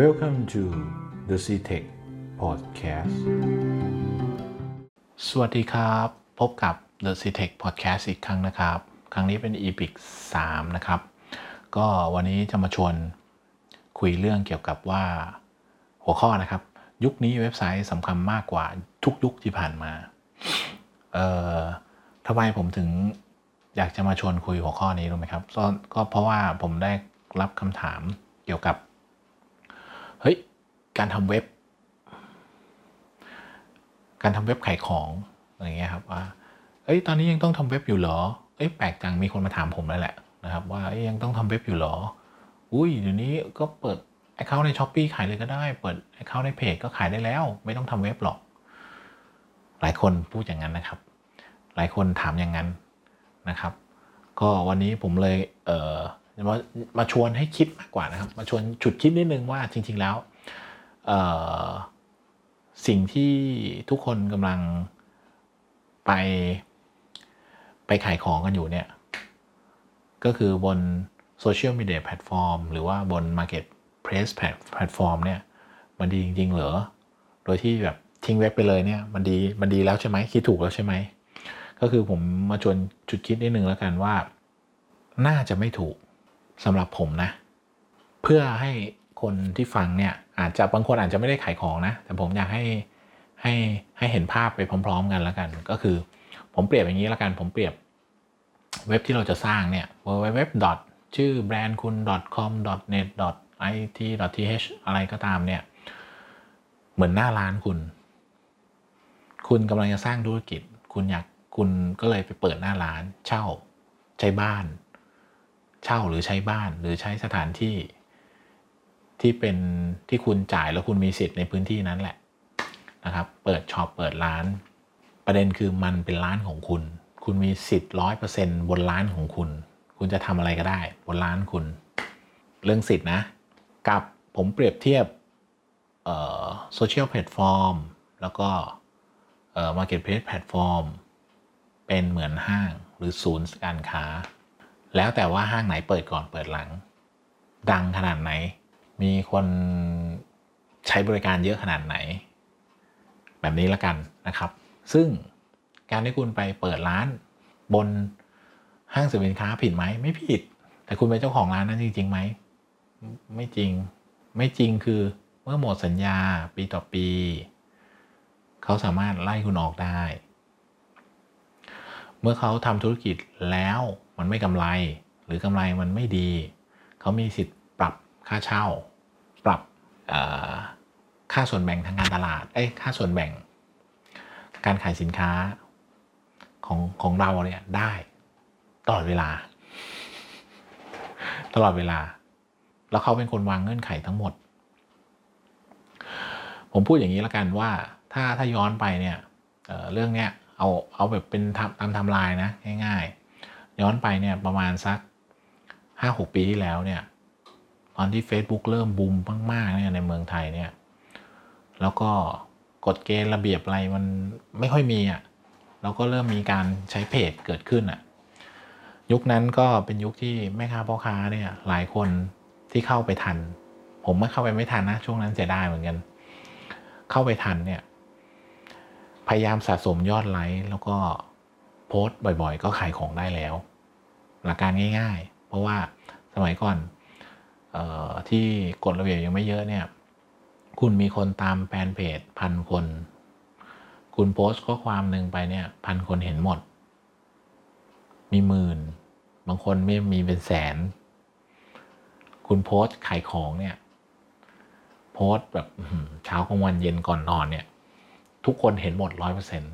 Welcome to the CTech Podcast สวัสดีครับ พบกับ The CTech Podcast อีกครั้งนะครับ ครั้งนี้เป็น EP 3นะครับ ก็วันนี้จะมาชวนคุยเรื่องเกี่ยวกับว่าหัวข้อนะครับ ยุคนี้เว็บไซต์สำคัญมากกว่าทุกยุคที่ผ่านมา เอ่อทำไมผมถึงอยากจะมาชวนคุยหัวข้อนี้รู้ไหมครับ ก็เพราะว่าผมได้รับคำถามเกี่ยวกับ การทำเว็บ การทำเว็บขายของอะไรเงี้ยครับว่าเอ้ยตอนนี้ยังต้องทำเว็บอยู่เหรอเอ้ยแปลกจังมีคนมาถามผมแล้วแหละนะครับ ว่ายังต้องทำเว็บอยู่เหรอ อุ้ยเดี๋ยวนี้ก็เปิด Account ใน s h อ p e e ขายเลยก็ได้ เปิด Account ในเพจก็ขายได้แล้ว ไม่ต้องทำเว็บหรอก หลายคนพูดอย่างนั้นนะครับ หลายคนถามอย่างนั้นนะครับ ก็วันนี้ผมเลยเอ่อมามาชวนให้คิดมากกว่านะครับ มาชวนฉุดคิดนิดนึงว่าจริง ๆ แล้ว สิ่งที่ทุกคนกำลังไปไปขายของกันอยู่เนี่ย ก็คือบนโซเชียลมีเดียแพลตฟอร์มหรือว่าบน Marketplace แพลตฟอร์มเนี่ยมันดีจริง ๆ เหรอ โดยที่แบบทิ้งเว็บไปเลยเนี่ยมันดีมันดีแล้วใช่ไหมคิดถูกแล้วใช่ไหม ก็คือผมมาชวนจุดคิดนิดนึงแล้วกันว่า น่าจะไม่ถูกสำหรับผมนะ เพื่อให้คนที่ฟังเนี่ย อาจจะบางคนอาจจะไม่ได้ขายของนะ แต่ผมอยากให้ให้ให้เห็นภาพไปพร้อม ๆ กันแล้วกัน ก็คือผมเปรียบอย่างนี้แล้วกันผมเปรียบเว็บที่เราจะสร้างเนี่ย www. ชื่อแบรนด์คุณ .com .net .in .th อะไรก็ตามเนี่ย เหมือนหน้าร้านคุณ คุณกำลังจะสร้างธุรกิจ คุณอยากคุณก็เลยไปเปิดหน้าร้าน เช่า ใช้บ้าน เช่าหรือใช้บ้านหรือใช้สถานที่ ที่เป็นที่คุณจ่ายแล้วคุณมีสิทธิ์ในพื้นที่นั้นแหละนะครับ เปิดช็อปเปิดร้าน ประเด็นคือมันเป็นร้านของคุณ คุณมีสิทธิ์ร้อยเปอร์เซ็นต์บนร้านของคุณ คุณจะทำอะไรก็ได้บนร้านคุณ เรื่องสิทธินะ กับผมเปรียบเทียบ social platform แล้วก็ marketplace platform เป็นเหมือนห้างหรือศูนย์การค้า แล้วแต่ว่าห้างไหนเปิดก่อนเปิดหลัง ดังขนาดไหน มีคนใช้บริการเยอะขนาดไหน แบบนี้ละกันนะครับ ซึ่งการที่คุณไปเปิดร้านบนห้างสินค้าผิดไหมไม่ผิด แต่คุณเป็นเจ้าของร้านนั้นจริงๆไหมไม่จริงไม่จริงคือเมื่อหมดสัญญาปีต่อปี เขาสามารถไล่คุณออกได้ เมื่อเขาทำธุรกิจแล้วมันไม่กำไร หรือกำไรมันไม่ดี เขามีสิทธิ์ ค่าเช่า ปรับค่าส่วนแบ่งทางการตลาดเอ้ค่าส่วนแบ่ง การขายสินค้าของของเราเนี่ยได้ตลอดเวลา ตลอดเวลา แล้วเขาเป็นคนวางเงื่อนไขทั้งหมด ผมพูดอย่างนี้แล้วกันว่าถ้าถ้าย้อนไปเนี่ยเเรื่องเนี้ยเอาเอาแบบเป็นตามทำลายนะง่าย ๆ ย้อนไปเนี่ยประมาณสักห้าหกปีที่แล้วเนี่ย ตอนที่ Facebook เริ่มบูมมากๆเนี่ยในเมืองไทยเนี่ย แล้วก็กฎเกณฑ์ระเบียบอะไรมันไม่ค่อยมีอะ่ะแล้วก็เริ่มมีการใช้เพจเกิดขึ้นอะ่ะ ยุคนั้นก็เป็นยุคที่แม่ค้าพ่อค้าเนี่ยหลายคนที่เข้าไปทัน ผมไม่เข้าไปไม่ทันนะช่วงนั้นเสียดายเหมือนกัน เข้าไปทันเนี่ย พยายามสะสมยอดไลค์แล้วก็โพสต์บ่อยๆ ก็ขายของได้แล้ว หลักการง่าย ๆ เพราะว่าสมัยก่อน ที่กฎระเบียบยังไม่เยอะเนี่ย คุณมีคนตามแฟนเพจพันคน คุณโพสต์ข้อความหนึ่งไปเนี่ยพันคนเห็นหมด มีหมื่น บางคนไม่มีเป็นแสน คุณโพสต์ขายของเนี่ย โพสต์แบบเช้ากลางวันเย็นก่อนนอนเนี่ย ทุกคนเห็นหมดร้อยเปอร์เซ็นต์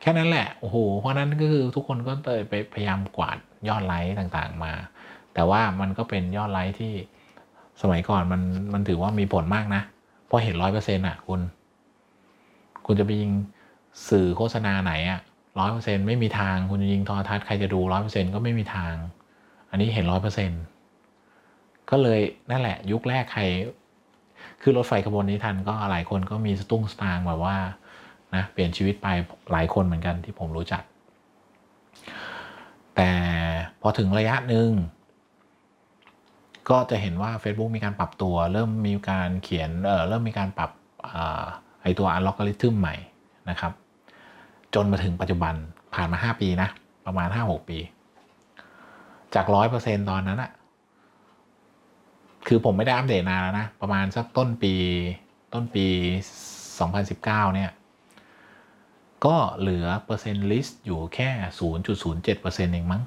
แค่นั้นแหละ โอ้โห เพราะนั้นก็คือทุกคนก็เลยไปพยายามกวาดยอดไลค์ต่างๆมา แต่ว่ามันก็เป็นยอดไลค์ที่สมัยก่อนมันมันถือว่ามีผลมากนะ เพราะเห็นร้อยเปอร์เซ็นต์อะคุณ คุณจะไปยิงสื่อโฆษณาไหนอะร้อยเปอร์เซ็นต์ไม่มีทาง คุณจะยิงทอทัศน์ใครจะดูร้อยเปอร์เซ็นต์ก็ไม่มีทาง อันนี้เห็นร้อยเปอร์เซ็นต์ก็เลยนั่นแหละ ยุคแรกใคร คือรถไฟขบวนนี้ทันก็หลายคนก็มีสตุ้งสตางแบบว่านะเปลี่ยนชีวิตไปหลายคนเหมือนกันที่ผมรู้จัก แต่พอถึงระยะหนึ่ง ก็จะเห็นว่า Facebook มีการปรับตัว เริ่มมีการเขียนเเริ่มมีการปรับไอตัวอัลลอกริทึมใหม่นะครับ จนมาถึงปัจจุบันผ่านมา 5 ปีนะ ประมาณ 5-6 ปี จากร้อยเปอร์เซ็นตอนนั้นอะคือผมไม่ได้อัปเดตนานแล้วนะ ประมาณสักต้นปีต้นปี 2019 เนี่ย ก็เหลือเปอร์เซ็นต์ลิสต์อยู่แค่ 0.07%เองมั้ง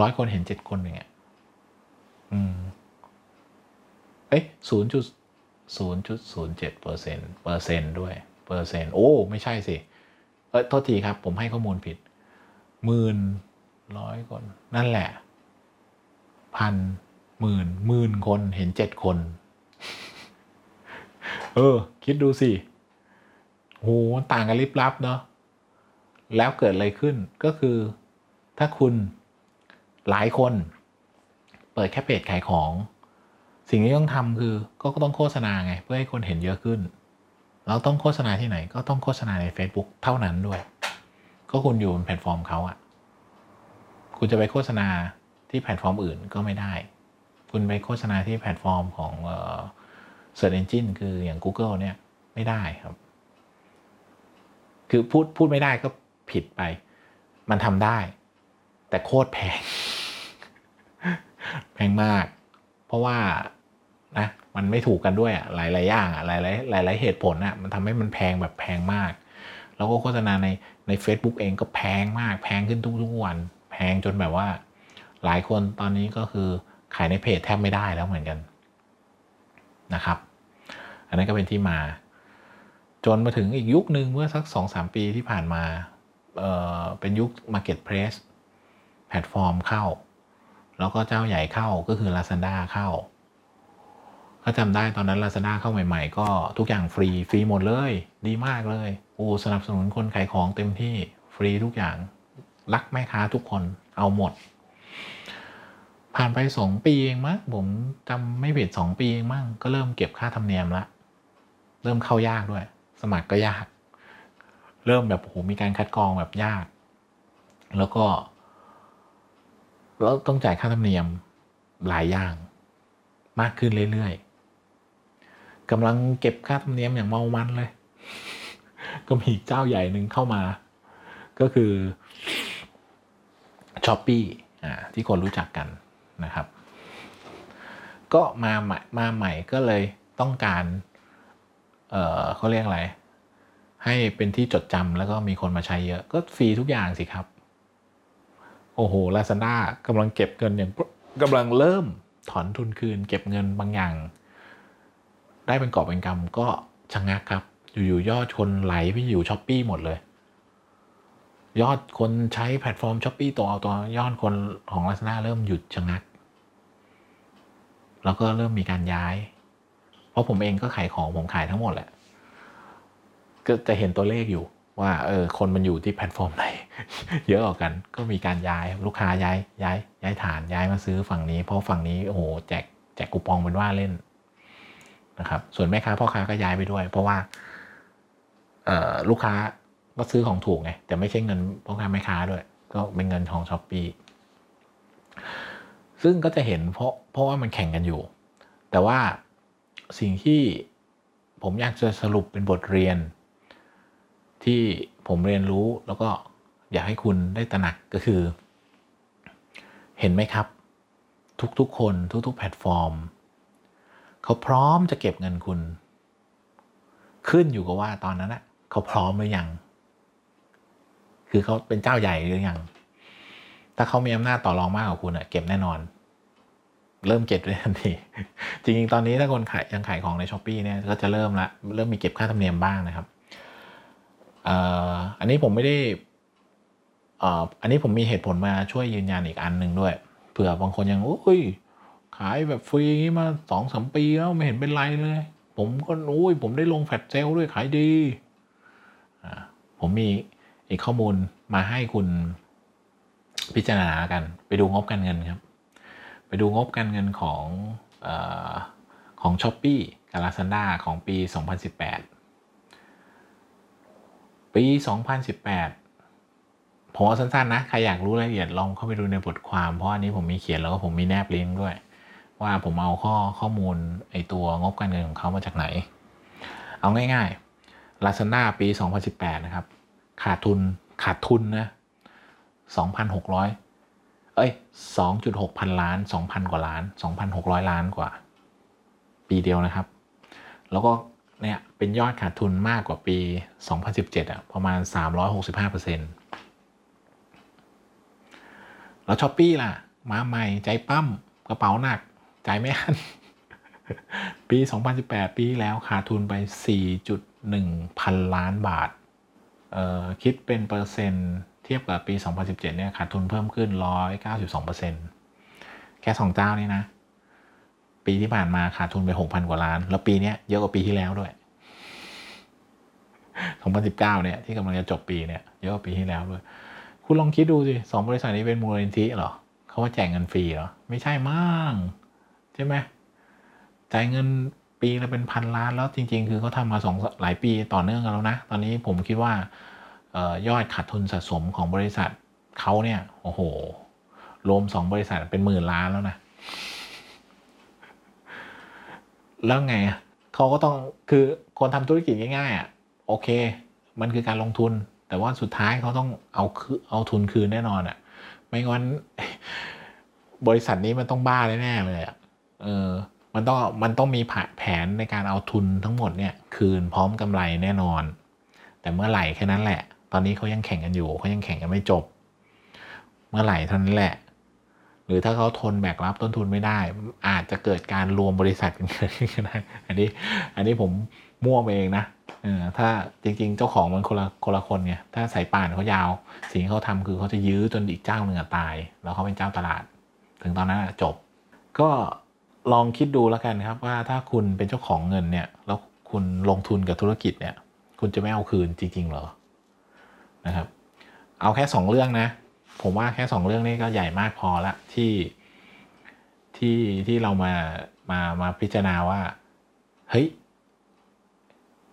ร้อยคนเห็นเจ็ดคนอย่างเงี้ย อืม เอ้ยศูนย์จุดศูนย์จุดศูนย์เจ็ดเปอร์เซ็นต์เปอร์เซ็นต์ด้วยเปอร์เซ็นต์โอ้ ไม่ใช่สิ เอ้ยโทษทีครับ ผมให้ข้อมูลผิดหมื่นร้อยคน นั่นแหละพันหมื่นหมื่นคนเห็นเจ็ดคน เออ คิดดูสิโหต่างกันลิบลับเนาะแล้วเกิดอะไรขึ้นก็คือถ้าคุณหลายคน เปิดแค่เพจขายของ สิ่งที่ต้องทำคือก็ต้องโฆษณาไง เพื่อให้คนเห็นเยอะขึ้น เราต้องโฆษณาที่ไหนก็ต้องโฆษณาใน Facebook เท่านั้นด้วย ก็คุณอยู่บนแพลตฟอร์มเขาอะคุณจะไปโฆษณาที่แพลตฟอร์มอื่นก็ไม่ได้ คุณไปโฆษณาที่แพลตฟอร์มของเอ่อ Search Engine คืออย่าง Google เนี่ยไม่ได้ครับ คือพูดพูดไม่ได้ก็ผิดไป มันทำได้ แต่โคตรแพง แพงมาก เพราะว่านะมันไม่ถูกกันด้วยอะหลายหลายอย่างอะหลายหลายหลายหลายเหตุผลอะมันทำให้มันแพงแบบแพงมาก แล้วก็โฆษณาในใน Facebook เองก็แพงมาก แพงขึ้นทุกๆวัน แพงจนแบบว่า หลายคนตอนนี้ก็คือขายในเพจแทบไม่ได้แล้วเหมือนกันนะครับ อันนั้นก็เป็นที่มา จนมาถึงอีกยุคหนึ่งเมื่อสักสองสามปีที่ผ่านมาเเป็นยุค Marketplace แพลตฟอร์มเข้า แล้วก็เจ้าใหญ่เข้าก็คือ Lazada เข้าก็จำได้ตอนนั้น Lazada เข้าใหม่ ๆ ก็ทุกอย่างฟรีฟรีหมดเลย ดีมากเลยโอ้สนับสนุนคนขายของเต็มที่ฟรีทุกอย่าง รักแม่ค้าทุกคนเอาหมด ผ่านไปสองปีเองมั้งผมจำไม่ผิดสองปีเองมั้งก็เริ่มเก็บค่าธรรมเนียมละเริ่มเข้ายากด้วย สมัครก็ยาก เริ่มแบบโหมีการคัดกรองแบบยาก แล้วก็ แล้วต้องจ่ายค่าธรรมเนียมหลายอย่าง มากขึ้นเรื่อยๆกำลังเก็บค่าธรรมเนียมอย่างเมามันเลย ก็มีเจ้าใหญ่หนึ่งเข้ามา ก็คือช้อปปี้อ่าที่คนรู้จักกันนะครับ ก็มาใหม่มาใหม่ก็เลยต้องการ เออเขาเรียกอะไร ให้เป็นที่จดจำแล้วก็มีคนมาใช้เยอะ ก็ฟรีทุกอย่างสิครับ โอ้โหลาซาด้ากำลังเก็บเงินอย่างกำลังเริ่มถอนทุนคืน เก็บเงินบางอย่าง ได้เป็นกอบเป็นกำก็ชะงักครับ อยู่ๆยอดคนไหลไปอยู่ช้อปปี้หมดเลย ยอดคนใช้แพลตฟอร์มช้อปปี้ตัวเอาตัวยอดคนของลาซาด้าเริ่มหยุดชะงัก แล้วก็เริ่มมีการย้าย เพราะผมเองก็ขายของผมขายทั้งหมดแหละก็จะเห็นตัวเลขอยู่ ว่าเออคนมันอยู่ที่แพลตฟอร์มไหน เยอะกว่ากันก็มีการย้ายลูกค้าย้ายย้ายย้ายฐานย้ายมาซื้อฝั่งนี้ เพราะฝั่งนี้โอ้โหแจกแจกคูปองเป็นว่าเล่นนะครับส่วนแม่ค้าพ่อค้าก็ย้ายไปด้วย เพราะว่าเออลูกค้าก็ซื้อของถูกไงแต่ไม่ใช่เงินพ่อค้าแม่ค้าด้วย ก็เป็นเงินของช้อปปี้ซึ่งก็จะเห็นเพราะเพราะว่ามันแข่งกันอยู่ แต่ว่าสิ่งที่ผมอยากจะสรุปเป็นบทเรียน ที่ผมเรียนรู้แล้วก็อยากให้คุณได้ตระหนักก็คือ เห็นไหมครับ ทุกๆ คนทุกๆ แพลตฟอร์ม เขาพร้อมจะเก็บเงินคุณ ขึ้นอยู่กับว่าตอนนั้นนะเขาพร้อมหรือยัง คือเขาเป็นเจ้าใหญ่หรือยังถ้าเขามีอำนาจต่อรองมากกว่าคุณอะเก็บแน่นอน เริ่มเก็บเลยทันที จริงๆ ตอนนี้ถ้าคนขายยังขายของในช้อปปีเนี่ยก็จะเริ่มละ เริ่มมีเก็บค่าธรรมเนียมบ้างนะครับ อันนี้ผมไม่ได้อันนี้ผมมีเหตุผลมาช่วยยืนยันอีกอันหนึ่งด้วยเผื่อบางคนยังโอ้ยขายแบบฟรีมาสองสามปีแล้วไม่เห็นเป็นไรเลย ผมก็โอ้ยผมได้ลงแฟลชเซลด้วยขายดี ผมมีอีกข้อมูลมาให้คุณพิจารณากัน ไปดูงบการเงินครับ ไปดูงบการเงินของอของ s h อ p e e กับ Lazada ของปี 2018 ปี 2018 ผมเอาสั้นๆนะ ใครอยากรู้รายละเอียดลองเข้าไปดูในบทความ เพราะอันนี้ผมมีเขียนแล้วก็ผมมีแนบลิงก์ด้วย ว่าผมเอาข้อข้อมูลไอตัวงบการเงินของเขามาจากไหน เอาง่ายๆ Lazada ปี 2018 นะครับ ขาดทุนขาดทุนนะ 2,600 เอ้ย 2.6 พันล้าน 2,000 กว่าล้าน 2,600 ล้านกว่า ปีเดียวนะครับ แล้วก็เนี่ย เป็นยอดขาดทุนมากกว่าปี 2017อะประมาณ 365เปอร์เซ็นต์แล้วช้อปปี้ล่ะ มาใหม่ใจปั้มกระเป๋าหนักใจไม่อันปี 2018 ปีแล้วขาดทุนไป 4.1 พันล้านบาทเอ่อคิดเป็นเปอร์เซ็นต์เทียบกับปี 2017 เนี่ยขาดทุนเพิ่มขึ้น 192เปอร์เซ็นต์แค่สองเจ้านี่นะ ปีที่ผ่านมาขาดทุนไป 6,000 กว่าล้าน แล้วปีนี้เยอะกว่าปีที่แล้วด้วย 2019เนี่ยที่กำลังจะจบปีเนี่ยเยอะกว่าปีที่แล้วด้วยคุณลองคิดดูสิสองบริษัทนี้เป็นมูลนิธิเหรอเขาว่าแจกเงินฟรีเหรอ ไม่ใช่มั่งใช่ไหมจ่ายเงินปีละเป็นพันล้านแล้วจริง ๆ คือเขาทำมาสองหลายปีต่อเนื่องกันแล้วนะ ตอนนี้ผมคิดว่าออยอดขาดทุนสะสมของบริษัทเขาเนี่ยโอ้โห รวมสองบริษัทเป็นหมื่นล้านแล้วนะแล้วไงเขาก็ต้องคือคนทำธุรกิจง่ายๆอะ โอเค มันคือการลงทุน แต่ว่าสุดท้ายเขาต้องเอาคือเอาทุนคืนแน่นอนอะ ไม่งั้นบริษัทนี้มันต้องบ้าแน่ๆเลยอะเออมันต้องมันต้องมีแผนในการเอาทุนทั้งหมดเนี่ยคืนพร้อมกำไรแน่นอน แต่เมื่อไหร่แค่นั้นแหละ ตอนนี้เขายังแข่งกันอยู่เขายังแข่งกันไม่จบ เมื่อไหร่เท่านั้นแหละ หรือถ้าเขาทนแบกรับต้นทุนไม่ได้ อาจจะเกิดการรวมบริษัทกันเกิดขึ้นก็ได้อันนี้อันนี้ผม มั่วเองนะเออถ้าจริงๆ เจ้าของมันคนละคนละคนไงถ้าสายป่านเขายาว สิ่งที่เขาทำคือเขาจะยื้อจนอีกเจ้าหนึ่งตาย แล้วเขาเป็นเจ้าตลาด ถึงตอนนั้นจบ ก็ลองคิดดูแล้วกันครับว่าถ้าคุณเป็นเจ้าของเงินเนี่ยแล้วคุณลงทุนกับธุรกิจเนี่ย คุณจะไม่เอาคืนจริง ๆ เหรอนะครับ เอาแค่สองเรื่องนะ ผมว่าแค่สองเรื่องนี้ก็ใหญ่มากพอละที่ที่ที่เรามามามาพิจารณาว่าเฮ้ย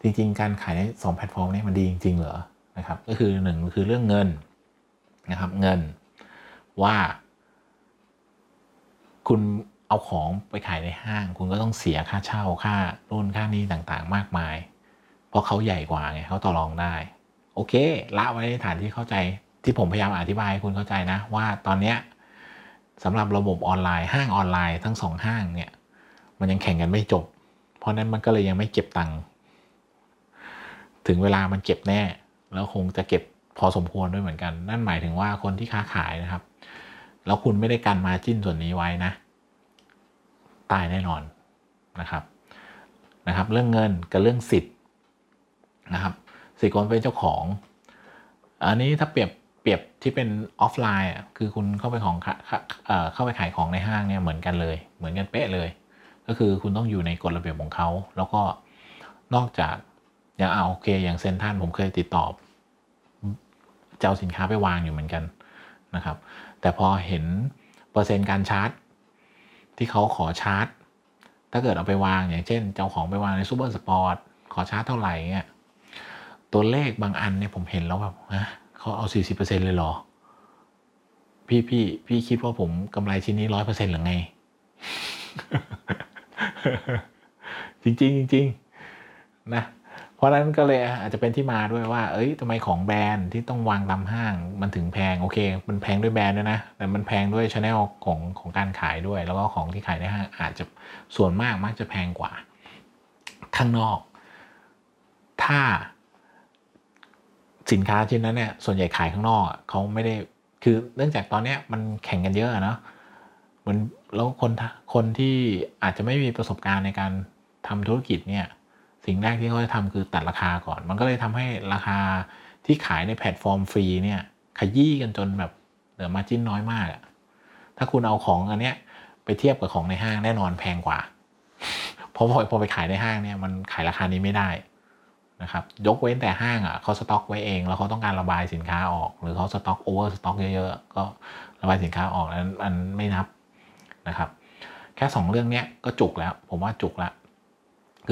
จริง ๆ การขายในสองแพลตฟอร์มนี้มันดีจริง ๆ เหรอนะครับ ก็คือหนึ่งคือเรื่องเงินนะครับ เงินว่า คุณเอาของไปขายในห้าง คุณก็ต้องเสียค่าเช่าค่ารุ่นค่านี้ต่างๆ มากมาย เพราะเขาใหญ่กว่าไงเขาต่อรองได้ โอเค ละไว้ในฐานที่เข้าใจที่ผมพยายามอธิบายให้คุณเข้าใจนะ ว่าตอนเนี้ยสำหรับระบบออนไลน์ห้างออนไลน์ทั้งสองห้างเนี่ย มันยังแข่งกันไม่จบ เพราะนั้นมันก็เลยยังไม่เก็บตังค์ ถึงเวลามันเก็บแน่ แล้วคงจะเก็บพอสมควรด้วยเหมือนกัน นั่นหมายถึงว่าคนที่ค้าขายนะครับ แล้วคุณไม่ได้กันมาจิ้นส่วนนี้ไว้นะ ตายแน่นอนนะครับนะครับ เรื่องเงินกับเรื่องสิทธิ์นะครับ สิทธิ์คนเป็นเจ้าของ อันนี้ถ้าเปรียบเปรียบที่เป็นออฟไลน์อะคือคุณเข้าไปของเข้าไปขายของในห้างเนี่ยเหมือนกันเลย เหมือนกันเป๊ะเลย ก็คือคุณต้องอยู่ในกฎระเบียบของเขา แล้วก็นอกจาก อย่างเอาโอเค อย่างเซ็นทรัลผมเคยติดต่อจะเอาสินค้าไปวางอยู่เหมือนกันนะครับ แต่พอเห็นเปอร์เซ็นต์การชาร์จ ที่เขาขอชาร์จ ถ้าเกิดเอาไปวางอย่างเช่น จะเอาของไปวางในซูเปอร์สปอร์ตขอชาร์จเท่าไหร่เงี้ยตัวเลขบางอันเนี่ยผมเห็นแล้วแบบฮะเขาเอาสี่สิบเปอร์เซ็นเลยเหรอ พี่พี่พี่คิดว่าผมกำไรชิ้นนี้ร้อยเปอร์เซ็นต์หรือไง จริงจริงจริงนะ เพราะนั้นก็เลยอาจจะเป็นที่มาด้วยว่า เอ้ยทำไมของแบรนด์ที่ต้องวางตามห้างมันถึงแพง โอเค มันแพงด้วยแบรนด์ด้วยนะ แต่มันแพงด้วยช anel ของของการขายด้วย แล้วก็ของที่ขายในห้างอาจจะส่วนมากมักจะแพงกว่า ข้างนอก ถ้าสินค้าชิ้นนั้นเนี่ย ส่วนใหญ่ขายข้างนอกเขาไม่ได้ คือเนื่องจากตอนนี้มันแข่งกันเยอะเนาะมันแล้วคนคนที่อาจจะไม่มีประสบการณ์ในการทำธุรกิจเนี่ย สิ่งแรกที่เขาจะทำคือตัดราคาก่อน มันก็เลยทำให้ราคาที่ขายในแพลตฟอร์มฟรีเนี่ยขยี้กันจนแบบเหลือมาจิ้นน้อยมากอะถ้าคุณเอาของอันเนี้ยไปเทียบกับของในห้างแน่นอนแพงกว่า เพราะพอไปขายในห้างเนี่ยมันขายราคานี้ไม่ได้นะครับยกเว้นแต่ห้างอะเขาสต็อกไว้เอง แล้วเขาต้องการระบายสินค้าออก หรือเขาสต็อก overstock เยอะๆก็ระบายสินค้าออกนั้นอันไม่นับนะครับ แค่สองเรื่องเนี้ยก็จุกแล้ว ผมว่าจุกแล้ว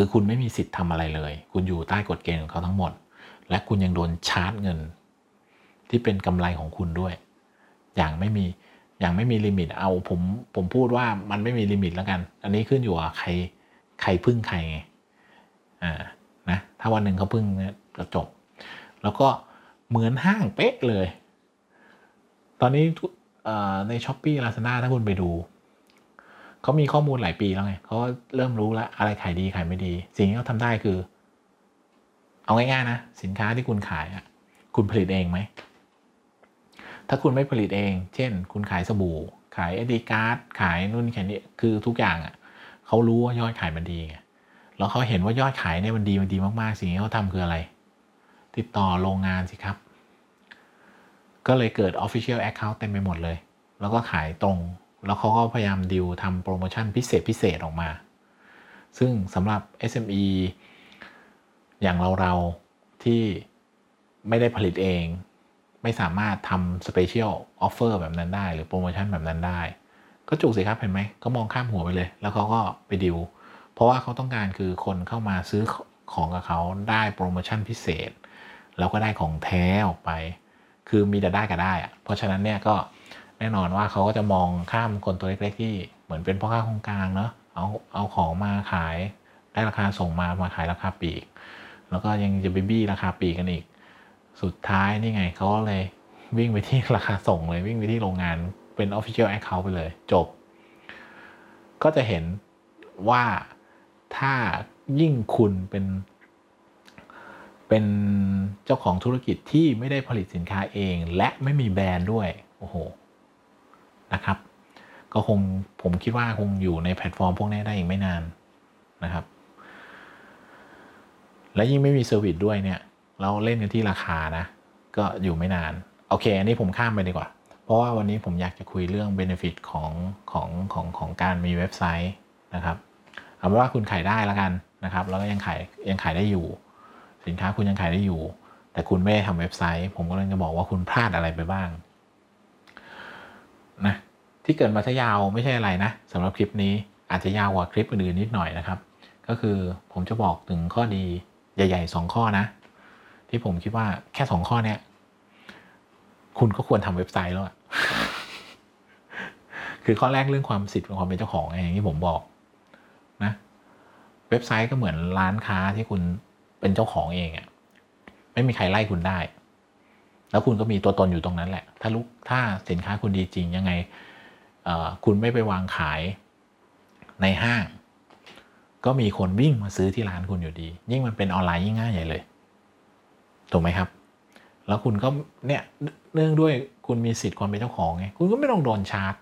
คือคุณไม่มีสิทธิ์ทำอะไรเลย คุณอยู่ใต้กฎเกณฑ์ของเขาทั้งหมด และคุณยังโดนชาร์จเงิน ที่เป็นกำไรของคุณด้วย อย่างไม่มีอย่างไม่มี limit เอาผมผมพูดว่ามันไม่มี limit แล้วกัน อันนี้ขึ้นอยู่กับใครใครพึ่งใครไงอ่านะถ้าวันหนึ่งเขาพึ่งเนี่ยก็จบแล้วก็เหมือนห้างเป๊ะเลย ตอนนี้ในช้อปปี้ลาซาด้าถ้าคุณไปดู เขามีข้อมูลหลายปีแล้วไงเขาเริ่มรู้แล้วอะไรขายดีขายไม่ดี สิ่งที่เขาทำได้คือ เอาง่ายๆนะ สินค้าที่คุณขายอะคุณผลิตเองไหม ถ้าคุณไม่ผลิตเอง เช่น คุณขายสบู่ ขายเอดีการ์ด ขายนู่นขายนี่คือทุกอย่างอะเขารู้ว่ายอดขายมันดีไงแล้วเขาเห็นว่ายอดขายเนี่ยมันดีมันดีมากๆ สิ่งที่เขาทำคืออะไร ติดต่อโรงงานสิครับ ก็เลยเกิด Official Account เต็มไปหมดเลย แล้วก็ขายตรง แล้วเขาก็พยายามดิวทำโปรโมชั่นพิเศษพิเศษออกมา ซึ่งสำหรับ SME อย่างเราเราที่ไม่ได้ผลิตเอง ไม่สามารถทำ special offer แบบนั้นได้ หรือโปรโมชั่นแบบนั้นได้ ก็จุกสิครับเห็นไหมเขามองข้ามหัวไปเลย แล้วเขาก็ไปดิวเพราะว่าเขาต้องการคือคนเข้ามาซื้อของกับเขาได้โปรโมชั่นพิเศษ แล้วก็ได้ของแท้ออกไป คือมีแต่ได้กับได้อะเพราะฉะนั้นเนี่ยก็ แน่นอนว่าเขาก็จะมองข้ามคนตัวเล็กๆที่เหมือนเป็นพ่อค้าคนกลางเนาะเอาเอาของมาขายได้ราคาส่งมามาขายราคาปีก แล้วก็ยังจะไปบี้ราคาปีกกันอีก สุดท้ายนี่ไงเขาเลยวิ่งไปที่ราคาส่งเลยวิ่งไปที่โรงงานเป็น Official Account ไปเลยจบ ก็จะเห็นว่าถ้ายิ่งคุณเป็น เป็นเจ้าของธุรกิจที่ไม่ได้ผลิตสินค้าเอง และไม่มีแบรนด์ด้วย โอ้โห นะครับ ก็คงผมคิดว่าคงอยู่ในแพลตฟอร์มพวกนี้ได้อีกไม่นานนะครับ และยิ่งไม่มี service ด้วยเนี่ย เราเล่นกันที่ราคานะ ก็อยู่ไม่นาน โอเค อันนี้ผมข้ามไปดีกว่า เพราะว่าวันนี้ผมอยากจะคุยเรื่อง benefit ของของของของการมีเว็บไซต์นะครับเอาเป็นว่าคุณขายได้แล้วกันนะครับ แล้วก็ยังขายยังขายได้อยู่ สินค้าคุณยังขายได้อยู่ แต่คุณไม่ได้ทำเว็บไซต์ ผมก็เลยจะบอกว่าคุณพลาดอะไรไปบ้าง ที่เกิดมาจะยาวไม่ใช่อะไรนะสำหรับคลิปนี้อาจจะยาวกว่าคลิปอื่นๆนิดหน่อยนะครับ ก็คือผมจะบอกถึงข้อดีใหญ่ๆสองข้อนะ ที่ผมคิดว่าแค่สองข้อเนี้ยคุณก็ควรทำเว็บไซต์แล้วคือข้อแรกเรื่องความสิทธิ์ความเป็นเจ้าของอย่างที่ผมบอกนะเว็บไซต์ก็เหมือนร้านค้าที่คุณเป็นเจ้าของเองอะไม่มีใครไล่คุณได้ แล้วคุณก็มีตัวตนอยู่ตรงนั้นแหละ ถ้าลูกถ้าสินค้าคุณดีจริงยังไง คุณไม่ไปวางขายในห้าง ก็มีคนวิ่งมาซื้อที่ร้านคุณอยู่ดี ยิ่งมันเป็นออนไลน์ยิ่งง่ายใหญ่เลย ถูกไหมครับ แล้วคุณก็เนี่ยเนื่องด้วยคุณมีสิทธิ์ความเป็นเจ้าของไงคุณก็ไม่ต้องโดนชาร์จ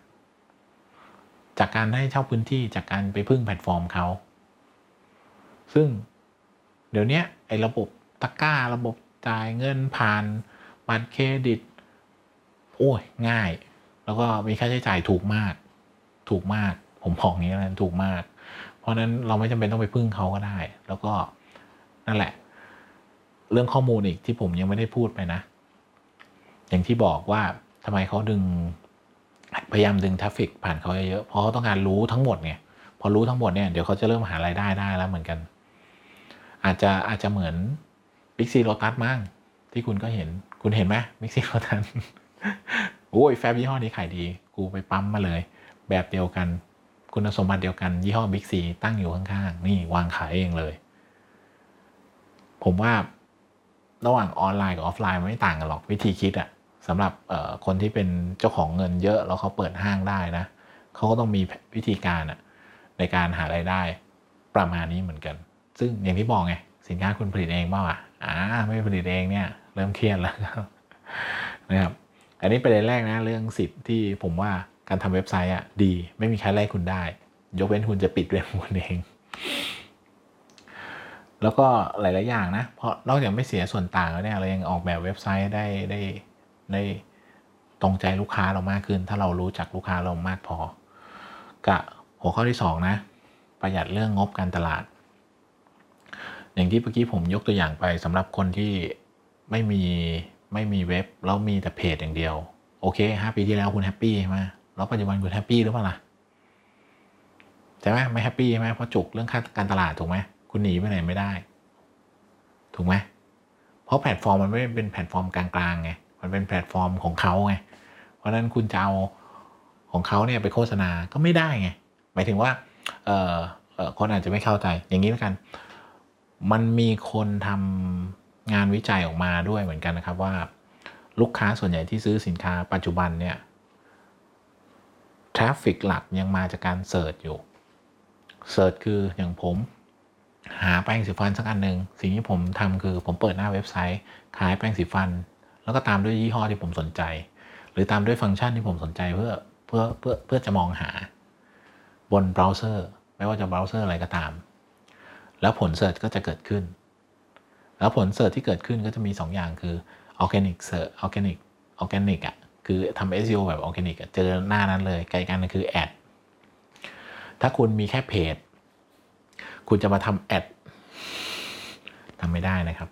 จากการให้เช่าพื้นที่จากการไปพึ่งแพลตฟอร์มเขา ซึ่งเดี๋ยวนี้ไอ้ระบบตะกร้าระบบจ่ายเงินผ่านบัตรเครดิต โอ้ยง่าย แล้วก็มีค่าใช้จ่ายถูกมาก ถูกมาก ผมบอกอย่างนี้นะถูกมาก เพราะนั้นเราไม่จำเป็นต้องไปพึ่งเขาก็ได้ แล้วก็นั่นแหละ เรื่องข้อมูลอีกที่ผมยังไม่ได้พูดไปนะ อย่างที่บอกว่าทำไมเขาดึงพยายามดึง traffic ผ่านเขาเยอะๆเพราะเขาต้องการรู้ทั้งหมดไงพอรู้ทั้งหมดเนี่ยเดี๋ยวเขาจะเริ่มหารายได้ได้แล้วเหมือนกัน อาจจะอาจจะเหมือนบิ๊กซีโลตัสมั้งที่คุณก็เห็นคุณเห็นไหมบิ๊กซีโลตัส โอ้ยแฟบยี่ห้อนี้ขายดี กูไปปั๊มมาเลย แบบเดียวกัน คุณสมบัติเดียวกันยี่ห้อบิ๊กซีตั้งอยู่ข้างๆ นี่วางขายเองเลย ผมว่าระหว่างออนไลน์กับออฟไลน์มันไม่ต่างกันหรอกวิธีคิดอะสำหรับคนที่เป็นเจ้าของเงินเยอะแล้วเขาเปิดห้างได้นะเขาก็ต้องมีวิธีการอะในการหาไรายได้ประมาณนี้เหมือนกัน ซึ่งอย่างที่บอกไงสินค้าคุณผลิตเองเปล่าอะอ่าไม่ผลิตเองเนี่ย เริ่มเครียดแล้วนะครับ อันนี้ประเด็นแรกนะเรื่องสิทธิ์ที่ผมว่าการทำเว็บไซต์อะดี ไม่มีใครไล่คุณได้ ยกเว้นคุณจะปิดเว็บคุณเอง แล้วก็หลาย ๆ อย่างนะ เพราะนอกจากไม่เสียส่วนต่างแล้วเนี่ยเรายังออกแบบเว็บไซต์ได้ได้ได้ตรงใจลูกค้าเรามากขึ้น ถ้าเรารู้จักลูกค้าเรามากพอ กับหัวข้อที่ 2 นะ ประหยัดเรื่องงบการตลาด อย่างที่เมื่อกี้ผมยกตัวอย่างไปสำหรับคนที่ไม่มี ไม่มีเว็บแล้วมีแต่เพจอย่างเดียว โอเคห้าปีที่แล้วคุณ happy ใช่ไหมแล้วปัจจุบันคุณ happy หรือเปล่าล่ะใช่ไหมไม่ happy ใช่ไหมเพราะจุกเรื่องค่าการตลาดถูกไหมคุณหนีไปไหนไม่ได้ ถูกไหมเพราะแพลตฟอร์มมันไม่เป็นแพลตฟอร์มกลางๆไงมันมันเป็นแพลตฟอร์มของเขาไงเพราะนั้นคุณจะเอาของเขาเนี่ยไปโฆษณาก็ไม่ได้ไงหมายถึงว่าเออเออคนอาจจะไม่เข้าใจอย่างนี้แล้วกัน มันมีคนทำ งานวิจัยออกมาด้วยเหมือนกันนะครับว่าลูกค้าส่วนใหญ่ที่ซื้อสินค้าปัจจุบันเนี่ยtraffic หลักยังมาจากการ search อยู่ search คืออย่างผม หาแปรงสีฟันสักอันหนึ่งสิ่งที่ผมทำคือผมเปิดหน้าเว็บไซต์ขายแปรงสีฟัน แล้วก็ตามด้วยยี่ห้อที่ผมสนใจ หรือตามด้วยฟังก์ชันที่ผมสนใจเพื่อเพื่อเพื่อเพื่อจะมองหาบนเบราว์เซอร์ ไม่ว่าจะเบราว์เซอร์อะไรก็ตาม แล้วผล search ก็จะเกิดขึ้น แล้วผล search ที่เกิดขึ้นก็จะมี 2 อย่างคือ organic search organic organic อะคือทำ SEO แบบ organic อะเจอหน้านั้นเลยไกลกันคือแอดถ้าคุณมีแค่เพจ คุณจะมาทำแอดทำไม่ได้นะครับ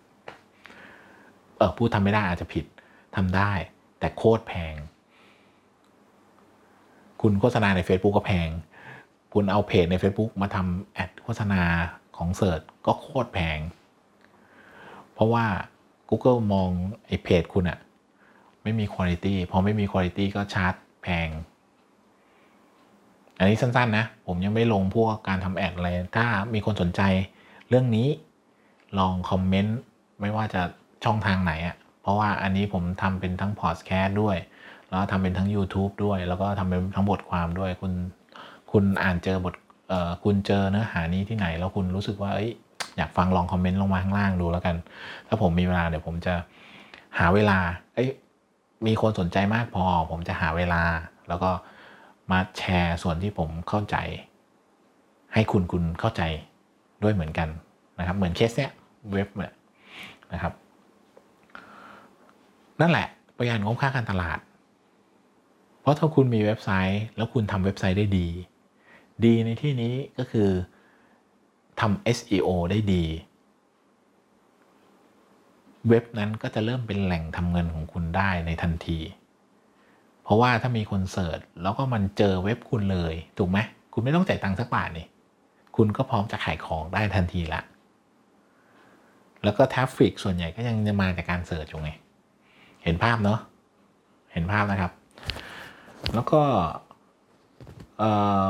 เออพูดทำไม่ได้อาจจะผิดทำได้ แต่โคตรแพง คุณโฆษณาใน Facebook ก็แพง คุณเอาเพจใน Facebook มาทำแอดโฆษณาของเสิร์ชก็โคตรแพง เพราะว่า Google มองไอ้เพจคุณอะไม่มีคุณภาพพอไม่มีคุณภาพก็ชาร์จแพง อันนี้สั้นๆนะ ผมยังไม่ลงพวกการทำแอดอะไร ถ้ามีคนสนใจเรื่องนี้ลองคอมเมนต์ไม่ว่าจะช่องทางไหนอะ่ะเพราะว่าอันนี้ผมทำเป็นทั้งพอดแคสต์ด้วย แล้วทำเป็นทั้ง YouTube ด้วย แล้วก็ทำเป็นทั้งบทความด้วย คุณ คุณอ่านเจอบทเอ่อคุณเจอเนื้อหานี้ที่ไหน แล้วคุณรู้สึกว่าเอ้ย อยากฟังลองคอมเมนต์ลงมาข้างล่างดูแล้วกัน ถ้าผมมีเวลาเดี๋ยวผมจะหาเวลาเอ้ยมีคนสนใจมากพอ ผมจะหาเวลา แล้วก็มาแชร์ส่วนที่ผมเข้าใจ ให้คุณคุณเข้าใจด้วยเหมือนกันนะครับ เหมือนเคสเนี้ยเว็บเนี่ยนะครับ นั่นแหละประหยัดงบค่าการตลาด เพราะถ้าคุณมีเว็บไซต์ แล้วคุณทำเว็บไซต์ได้ดี ดีในที่นี้ก็คือ ทำ SEO ได้ดี เว็บนั้นก็จะเริ่มเป็นแหล่งทำเงินของคุณได้ในทันที เพราะว่าถ้ามีคน search แล้วก็มันเจอเว็บคุณเลย ถูกไหมคุณไม่ต้องจ่ายตังค์สักบาทนี่คุณก็พร้อมจะขายของได้ทันทีละ แล้วก็ traffic ส่วนใหญ่ก็ยังจะมาจากการ search อยู่ไง เห็นภาพเนาะ เห็นภาพนะครับ แล้วก็เ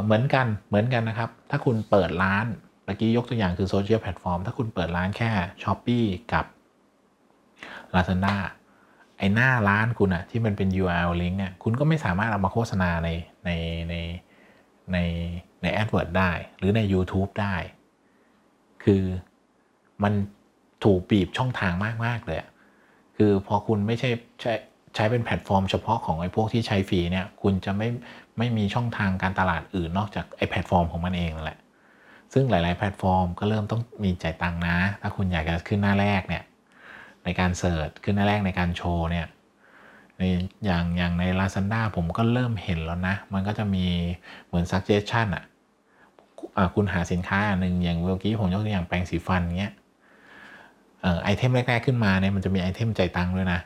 เหมือนกัน เหมือนกันนะครับ ถ้าคุณเปิดร้าน เมื่อกี้ยกตัวอย่างคือโซเชียลแพลตฟอร์มถ้าคุณเปิดร้านแค่ s h อ p e e กับ Lazada ไอหน้าร้านคุณอะที่มันเป็น URL link เนี่ยคุณก็ไม่สามารถเอามาโฆษณาในในในในใน AdWords ได้ หรือใน YouTube ได้ คือมันถูกบีบช่องทางมาก ๆ เลยคือพอคุณไม่ใช่ใช้ใช้เป็นแพลตฟอร์มเฉพาะของไอ้พวกที่ใช้ฟรีเนี่ย คุณจะไม่ไม่มีช่องทางการตลาดอื่นนอกจากไอ้แพลตฟอร์มของมันเองแหละ ซึ่งหลาย ๆ แพลตฟอร์มก็เริ่มต้องมีจ่ายตังค์นะ ถ้าคุณอยากจะขึ้นหน้าแรกเนี่ยในการ search ขึ้นหน้าแรกในการโชว์เนี่ยในอย่างอย่างใน Lazada ผมก็เริ่มเห็นแล้วนะ มันก็จะมีเหมือน suggestion อะคุณหาสินค้าหนึ่งอย่างเมื่อกี้ผมยกตัวอย่างแปรงสีฟันเงี้ยitem แรก ๆ ขึ้นมาเนี่ยมันจะมี item จ่ายตังค์ด้วยนะ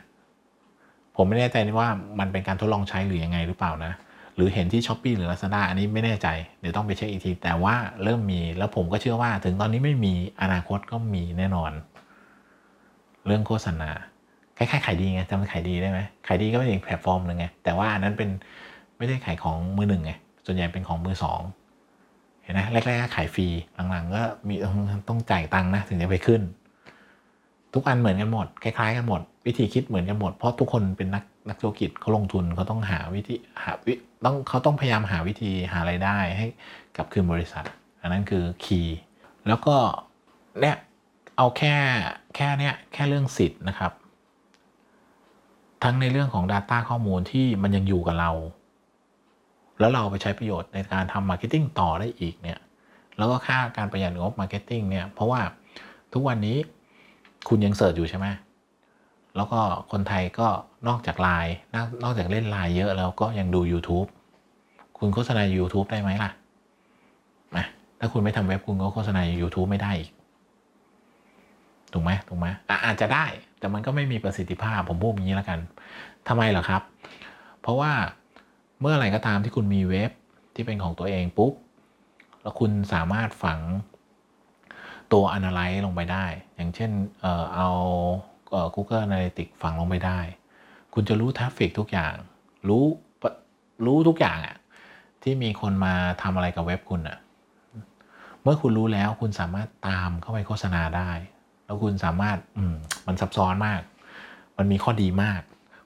ผมไม่แน่ใจว่ามันเป็นการทดลองใช้หรือยังไงหรือเปล่านะ หรือเห็นที่ Shopee หรือ Lazada อันนี้ไม่แน่ใจ เดี๋ยวต้องไปเช็คอีกที แต่ว่าเริ่มมีแล้วผมก็เชื่อว่าถึงตอนนี้ไม่มีอนาคตก็มีแน่นอน เรื่องโฆษณาคล้ายๆขายดีไงจำขายดีได้ไหมขายดีก็เป็นอีกแพลตฟอร์มหนึ่งไงแต่ว่าอันนั้นเป็นไม่ได้ขายของมือหนึ่งไงส่วนใหญ่เป็นของมือสองเห็นไหมแรกๆก็ขายฟรีหลังๆ ก็มีต้องจ่ายตังค์นะถึงจะไปขึ้น ทุกอันเหมือนกันหมดคล้ายๆกันหมด วิธีคิดเหมือนกันหมดเพราะทุกคนเป็นนัก นักธุรกิจเขาลงทุนเขาต้องหาวิธีหาวิต้องเขาต้องพยายามหาวิธีหาไรายได้ให้กับคืนบริษัท อันนั้นคือคีย์แล้วก็เนี่ยเอาแค่แค่เนี้ยแค่เรื่องสิทธิ์นะครับ ทั้งในเรื่องของ Data ข้อมูลที่มันยังอยู่กับเรา แล้วเราไปใช้ประโยชน์ในการทำ marketing ต่อได้อีกเนี่ยแล้วก็ค่าการประหยัดงบ marketing เนี่ยเพราะว่าทุกวันนี้คุณยัง search อยู่ใช่ไหม แล้วก็คนไทยก็นอกจากไลน์นอกจากเล่นไลน์เยอะแล้วก็ยังดู YouTube คุณโฆษณา YouTube ได้ไหมล่ะนะถ้าคุณไม่ทำเว็บคุณก็โฆษณา YouTube ไม่ได้อีก ถูกไหมถูกไหมอาจจะได้ แต่มันก็ไม่มีประสิทธิภาพ ผมพูดอย่างนี้แล้วกันทำไมเหรอครับ เพราะว่าเมื่อไหร่ก็ตามที่คุณมีเว็บที่เป็นของตัวเองปุ๊บ แล้วคุณสามารถฝังตัว Analyze ลงไปได้ อย่างเช่น เออเอา Google Analytics ฝังลงไปได้ คุณจะรู้ทราฟฟิกทุกอย่าง รู้รู้ทุกอย่างอะที่มีคนมาทำอะไรกับเว็บคุณอะเมื่อคุณรู้แล้วคุณสามารถตามเข้าไปโฆษณาได้ แล้วคุณสามารถอืมมันซับซ้อนมาก มันมีข้อดีมาก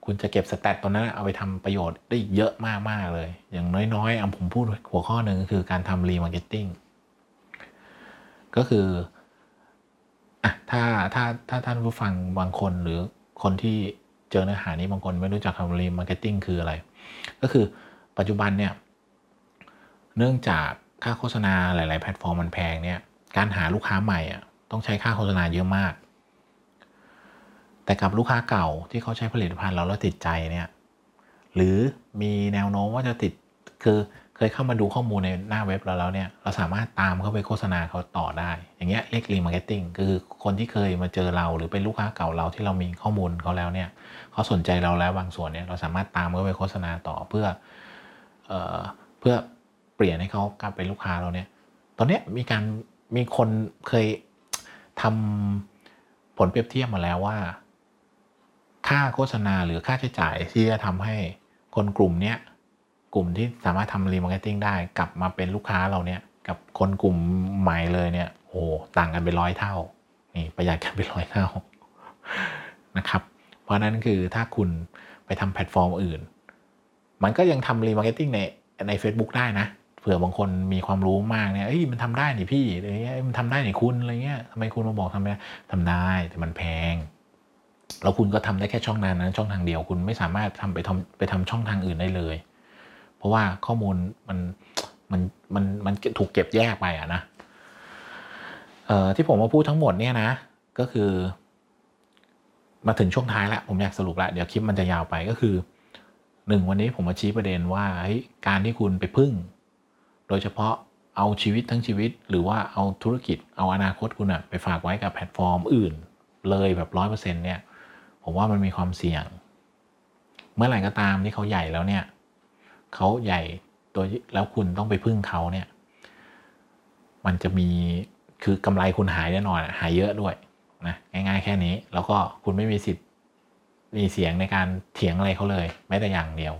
คุณจะเก็บ stat ตัวนั้นเอาไปทำประโยชน์ได้เยอะมากมากๆเลย อย่างน้อยๆเอาผมพูดหัวข้อหนึ่งก็คือการทำ remarketing ก็คือ อะถ้าถ้าถ้าท่านผู้ฟังบางคนหรือคนที่เจอเนื้อหานี้บางคนไม่รู้จักคำ remarketing คืออะไร ก็คือปัจจุบันเนี่ยเนื่องจากค่าโฆษณาหลาย ๆ แพลตฟอร์มมันแพงเนี่ยการหาลูกค้าใหม่อะต้องใช้ค่าโฆษณาเยอะมาก แต่กับลูกค้าเก่าที่เขาใช้ผลิตภัณฑ์เราแล้วติดใจเนี่ยหรือมีแนวโน้มว่าจะติดคือ เคยเข้ามาดูข้อมูลในหน้าเว็บเราแล้วเนี่ยเราสามารถตามเข้าไปโฆษณาเขาต่อได้ อย่างเงี้ยเรียก remarketing คือคนที่เคยมาเจอเราหรือเป็นลูกค้าเก่าเราที่เรามีข้อมูลเขาแล้วเนี่ยเขาสนใจเราแล้วบางส่วนเนี่ยเราสามารถตามเข้าไปโฆษณาต่อเพื่อเอ่อเพื่อเปลี่ยนให้เขากลับเป็นลูกค้าเราเนี่ยตอนเนี้ยมีการมีคนเคยทำผลเปรียบเทียบมาแล้วว่า ค่าโฆษณาหรือค่าใช้จ่ายที่จะทำให้คนกลุ่มเนี้ย กลุ่มที่สามารถทำ remarketing ได้ กลับมาเป็นลูกค้าเราเนี่ยกับคนกลุ่มใหม่เลยเนี่ยโอ้ต่างกันเป็นร้อยเท่านี่ประหยัดกันเป็นร้อยเท่านะครับ เพราะนั้นคือถ้าคุณไปทำแพลตฟอร์มอื่น มันก็ยังทำ remarketing ในใน Facebook ได้นะเผื่อบางคนมีความรู้มากเนี่ยเอ้ยมันทำได้นี่พี่อะไรเงี้ยเอ้ยมันทำได้นี่คุณอะไรเงี้ยทำไมคุณมาบอกทำไมทำได้แต่มันแพงแล้วคุณก็ทำได้แค่ช่องนั้นนะช่องทางเดียว คุณไม่สามารถทำไปทำไปทำช่องทางอื่นได้เลย เพราะว่าข้อมูลมันมันมันมันถูกเก็บแยกไปอะนะเอ่อที่ผมมาพูดทั้งหมดเนี่ยนะ ก็คือ มาถึงช่วงท้ายแล้วผมอยากสรุปล้วเดี๋ยวคลิปมันจะยาวไปก็คือหนึ่งวันนี้ผมมาชี้ประเด็นว่าการที่คุณไปพึ่ง โดยเฉพาะเอาชีวิตทั้งชีวิต หรือว่าเอาธุรกิจเอาอนาคตคุณอะไปฝากไว้กับแพลตฟอร์มอื่น เลยแบบร้อยเปอร์เซ็นเนี่ย ผมว่ามันมีความเสี่ยง เมื่อไหร่ก็ตามที่เขาใหญ่แล้วเนี่ย เขาใหญ่ตัวแล้วคุณต้องไปพึ่งเขาเนี่ย มันจะมีคือกำไรคุณหายแน่นอนหายเยอะด้วยนะง่ายๆแค่นี้ แล้วก็คุณไม่มีสิทธิ์มีเสียงในการเถียงอะไรเขาเลยแม้แต่อย่างเดียว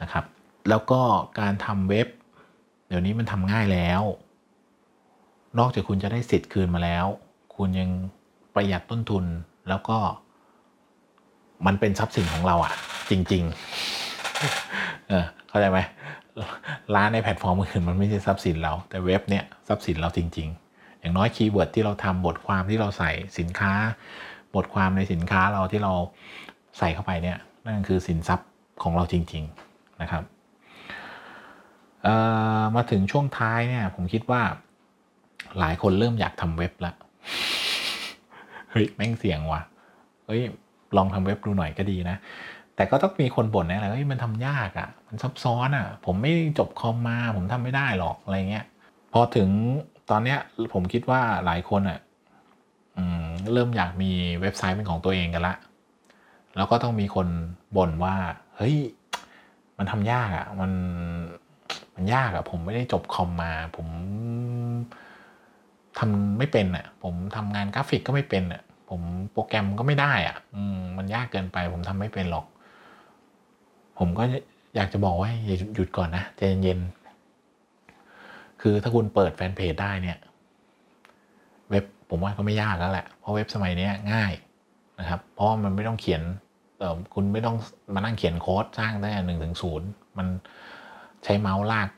นะครับ แล้วก็การทำเว็บ เดี๋ยวนี้มันทำง่ายแล้ว นอกจากคุณจะได้สิทธิ์คืนมาแล้ว คุณยังประหยัดต้นทุนแล้วก็มันเป็นทรัพย์สินของเราอะจริง ๆ เข้าใจไหมร้านในแพลตฟอร์มอื่นมันไม่ใช่ทรัพย์สินเรา แต่เว็บเนี่ยทรัพย์สินเราจริง ๆ อย่างน้อย keyword ที่เราทำบทความที่เราใส่สินค้า บทความในสินค้าเราที่เราใส่เข้าไปเนี่ยนั่นคือสินทรัพย์ของเราจริง ๆนะครับเอ่อมาถึงช่วงท้ายเนี่ยผมคิดว่าหลายคนเริ่มอยากทำเว็บละเฮ้ยแม่งเสี่ยงว่ะเฮ้ยลองทำเว็บดูหน่อยก็ดีนะ แต่ก็ต้องมีคนบ่นนะอะไรเฮ้ยมันทำยากอะ่ะ มันซับซ้อนอะ่ะ ผมไม่จบคอมมา ผมทำไม่ได้หรอกอะไรเงี้ย พอถึงตอนเนี้ยผมคิดว่าหลายคนอะ่ะอืมเริ่มอยากมีเว็บไซต์เป็นของตัวเองกันละ แล้วก็ต้องมีคนบ่นว่า เฮ้ย มันทำยากอะ่ะ มัน มันยากอะ่ะ ผมไม่ได้จบคอมมา ผมทำไม่เป็นอะ่ะ ผมทำงานกราฟิกก็ไม่เป็นอะผมโปรแกรมก็ไม่ได้อะ่ะมมันยากเกินไปผมทำไม่เป็นหรอก ผมก็อยากจะบอกว่าอย่าหยุดก่อนนะใจเย็นๆคือถ้าคุณเปิดแฟนเพจได้เนี่ย เว็บผมว่าก็ไม่ยากแล้วแหละ เพราะเว็บสมัยนี้ง่ายนะครับ เพราะมันไม่ต้องเขียนคุณไม่ต้องมานั่งเขียนโค้ดสร้างได้หนึ่งถึงศูนย์มันใช้เมาส์ลาก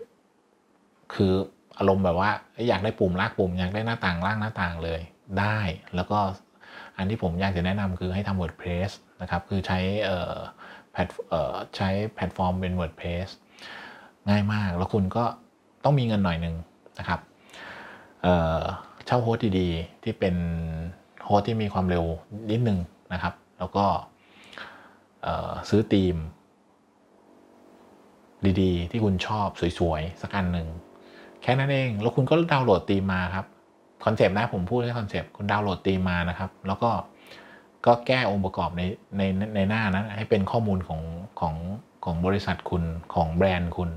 คืออารมณ์แบบว่าอยากได้ปุ่มลากปุ่มอยากได้หน้าต่างลากหน้าต่างเลยได้ แล้วก็ อันที่ผมอยากจะแนะนำคือให้ทำ WordPress นะครับคือใช้แพลตใช้แพลตฟอร์มเป็น WordPress ง่ายมาก แล้วคุณก็ต้องมีเงินหน่อยหนึ่งนะครับเช่า host ดีๆ ที่เป็น host ที่มีความเร็วนิดนึงนะครับ แล้วก็ซื้อธีมดีๆ ที่คุณชอบสวยๆ สักอันหนึ่ง แค่นั้นเอง แล้วคุณก็ดาวน์โหลดธีมมาครับ คอนเซปต์นะผมพูดแค่คอนเซปต์คุณดาวน์โหลดธีมานะครับ แล้วก็ก็แก้องค์ประกอบในในในหน้านั้นให้เป็นข้อมูลของของของบริษัทคุณของแบรนด์คุณ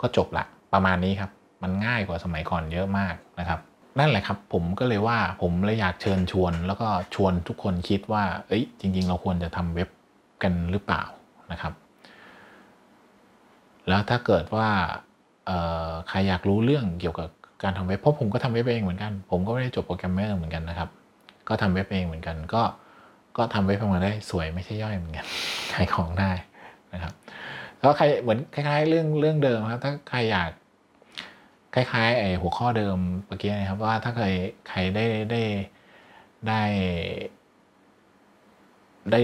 ก็จบละประมาณนี้ครับ มันง่ายกว่าสมัยก่อนเยอะมากนะครับ นั่นแหละครับ ผมก็เลยว่าผมเลยอยากเชิญชวน แล้วก็ชวนทุกคนคิดว่า เอ้ย จริง ๆ เราควรจะทำเว็บกันหรือเปล่านะครับ แล้วถ้าเกิดว่าใครอยากรู้เรื่องเกี่ยวกับ การทำเว็บเพราะผมก็ทำเว็บเองเหมือนกัน ผมก็ไม่ได้จบโปรแกรมเมอร์เหมือนกันนะครับ ก็ทำเว็บเองเหมือนกัน ก็ก็ทำเว็บออกมาได้สวยไม่ใช่ย่อยเหมือนกันขายของได้นะครับแล้วใครเหมือนคล้ายๆ เรื่องเรื่องเดิมครับ ถ้าใครอยากคล้ายๆไอ้หัวข้อเดิมเมื่อกี้นะครับว่าถ้าใครใครได้ได้ได้ได้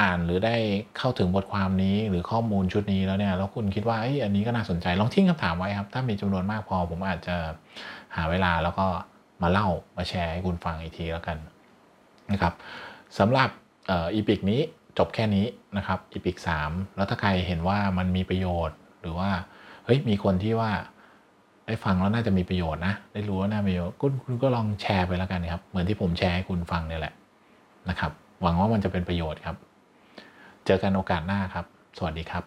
อ่านหรือได้เข้าถึงบทความนี้หรือข้อมูลชุดนี้แล้วเนี่ยแล้วคุณคิดว่าเอ้อันนี้ก็น่าสนใจลองทิ้งคำถามไว้ครับ ถ้ามีจำนวนมากพอผมอาจจะหาเวลาแล้วก็มาเล่ามาแชร์ให้คุณฟังอีกทีแล้วกันนะครับสำหรับ EP นี้จบแค่นี้นะครับ EP สามแล้วถ้าใครเห็นว่ามันมีประโยชน์หรือว่าเฮ้ยมีคนที่ว่าได้ฟังแล้วน่าจะมีประโยชน์นะ ได้รู้ว่าน่ามีประโยชน์คุณคุณก็ลองแชร์ไปแล้วกันครับ เหมือนที่ผมแชร์ให้คุณฟังเนี่ยแหละนะครับ หวังว่ามันจะเป็นประโยชน์ครับ เจอกันโอกาสหน้าครับ สวัสดีครับ